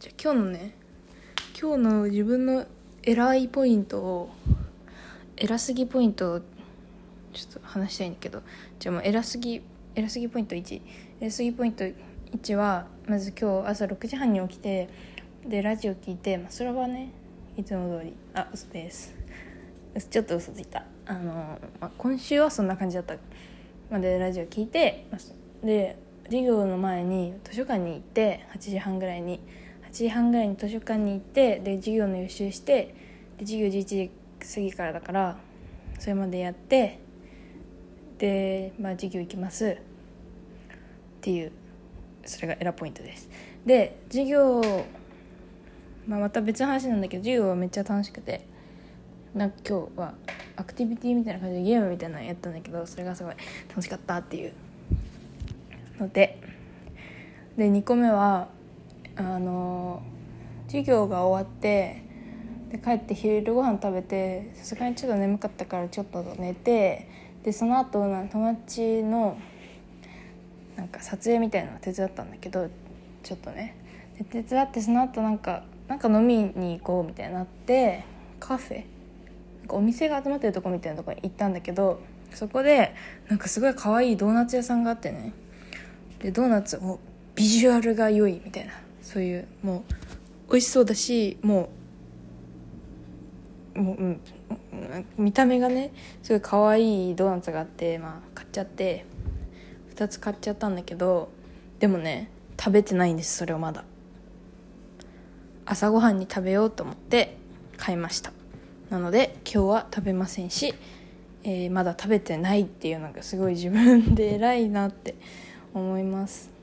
じゃあ今日のね今日の自分の偉いポイントを偉すぎポイントをちょっと話したいんだけどじゃあもう偉すぎ偉すぎポイント1偉すぎポイント1はまず今日朝6時半に起きてでラジオ聞いて、まあ、それはねいつも通り。あ嘘です。ちょっと嘘ついた。あの、まあ、今週はそんな感じだった。までラジオ聞いてで授業の前に図書館に行って8時半ぐらいに8時半ぐらいに図書館に行ってで授業の予習してで授業11時過ぎからだからそれまでやってで、まあ、授業行きます。っていうそれがエラポイントです。で授業、まあ、また別の話なんだけど授業はめっちゃ楽しくてなんか今日はアクティビティみたいな感じでゲームみたいなのやったんだけどそれがすごい楽しかったっていうので。で2個目はあの授業が終わってで帰って昼ご飯食べてさすがにちょっと眠かったからちょっと寝てでその後友達のなんか撮影みたいなの手伝ったんだけどちょっとね。で手伝ってその後なんかなんか飲みに行こうみたいになってカフェなんかお店が集まってるとこみたいなとこに行ったんだけどそこでなんかすごい可愛いドーナツ屋さんがあってね。でドーナツもビジュアルが良いみたいな。そういうもう美味しそうだしもうもう、うん、見た目がねすごい可愛いドーナツがあって、まあ、買っちゃって2つ買っちゃったんだけどでもね食べてないんですそれをまだ。朝ごはんに食べようと思って買いました。なので今日は食べませんし、えー、まだ食べてないっていうのがすごい自分で偉いなって思います。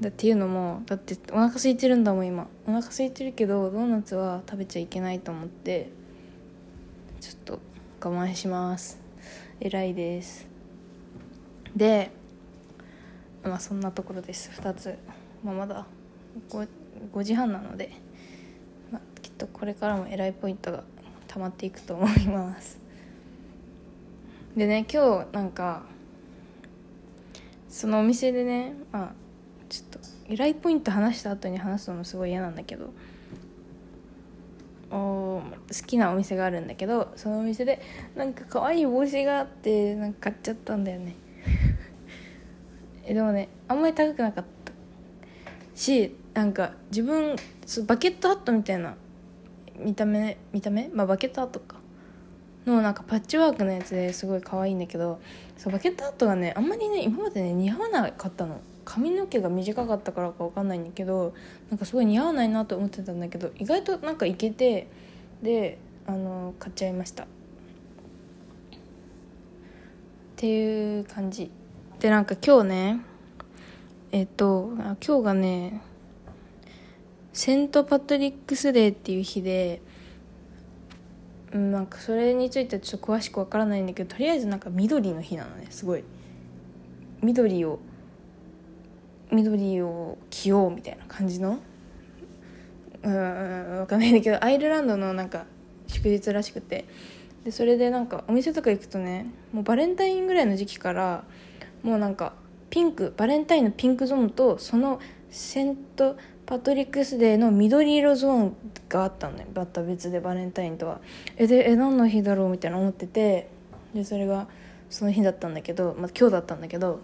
だっていうのもだってお腹空いてるんだもん今。お腹空いてるけどドーナツは食べちゃいけないと思ってちょっと我慢します。偉いです。でまあそんなところです。2つ、まあ、まだ 5, 5時半なので、まあ、きっとこれからも偉いポイントが溜まっていくと思います。でね今日なんかそのお店でねまあちょっと偉いポイント話した後に話すのもすごい嫌なんだけどお好きなお店があるんだけどそのお店でなんか可愛い帽子があってなんか買っちゃったんだよね。えでもねあんまり高くなかった。しなんか自分バケットハットみたいな見た目見た目？まあバケットハットか。のなんかパッチワークのやつですごい可愛いんだけどそうバケットハットがねあんまりね今までね似合わなかったの。髪の毛が短かったからか分かんないんだけどなんかすごい似合わないなと思ってたんだけど意外となんかいけてであの買っちゃいました。っていう感じ。でなんか今日ねえっと今日がねセント・パトリックス・デーっていう日でなんかそれについてちょっと詳しくわからないんだけどとりあえずなんか緑の日なのねすごい。緑を緑を着ようみたいな感じの？うん分かんないんだけどアイルランドのなんか祝日らしくて。でそれでなんかお店とか行くとねもうバレンタインぐらいの時期からもうなんかピンクバレンタインのピンクゾーンとそのセントパトリックスデーの緑色ゾーンがあったのね。バッタ別でバレンタインとは。えでえ何の日だろうみたいな思ってて。でそれがその日だったんだけど、まあ、今日だったんだけど。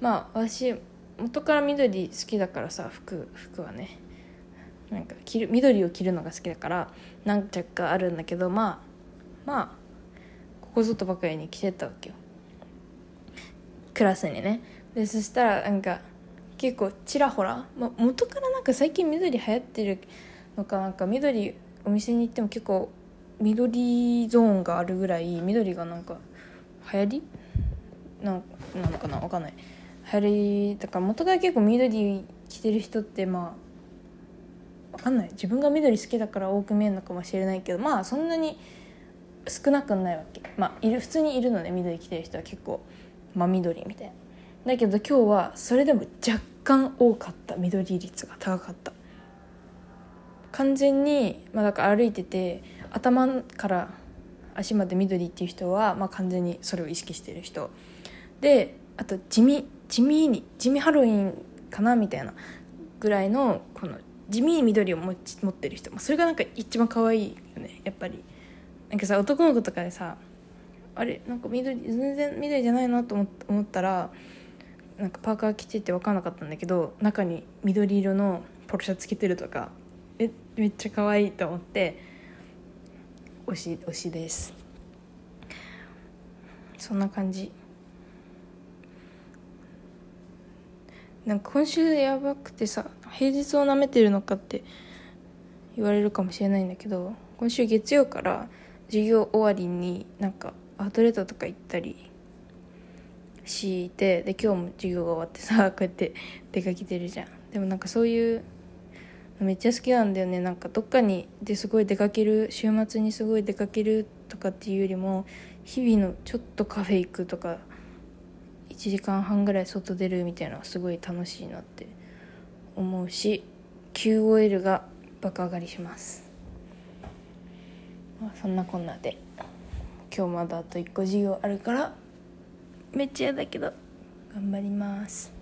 まあ私元から緑好きだからさ服服はね。なんか着る緑を着るのが好きだから何着かあるんだけどまあまあここぞとばかりに着てたわけよ。クラスにね。でそしたらなんか結構ちらほら、まあ、元からなんか最近緑流行ってるのかなんか緑お店に行っても結構緑ゾーンがあるぐらい緑がなんか流行り？なのかな？分かんない。流行りだから元から結構緑着てる人ってまあ分かんない。自分が緑好きだから多く見えるのかもしれないけどまあそんなに少なくないわけ。まあいる普通にいるのね緑着てる人は結構真緑みたいな。だけど今日はそれでも若干多かった緑率が高かった。完全に、まあ、だから歩いてて頭から足まで緑っていう人は、まあ、完全にそれを意識してる人。であと地味地味に地味ハロウィンかなみたいなぐらいのこの地味に緑を持ち持ってる人。それがなんか一番可愛いよねやっぱり。なんかさ男の子とかでさあれなんか緑全然緑じゃないなと思ったらなんかパーカー着てて分かんなかったんだけど中に緑色のポロシャツ着てるとかえめっちゃ可愛いと思って推し推しです。そんな感じ。なんか今週やばくてさ平日をなめてるのかって言われるかもしれないんだけど今週月曜から授業終わりになんかアウトレットとか行ったりしてで今日も授業が終わってさ こうやって出かけてるじゃん。でもなんかそういうめっちゃ好きなんだよね。なんかどっかにですごい出かける週末にすごい出かけるとかっていうよりも日々のちょっとカフェ行くとか1時間半ぐらい外出るみたいなのはすごい楽しいなって思うし QOL が爆上がりします。まあそんなこんなで今日まだあと1個授業あるからめっちゃ嫌だけど頑張ります。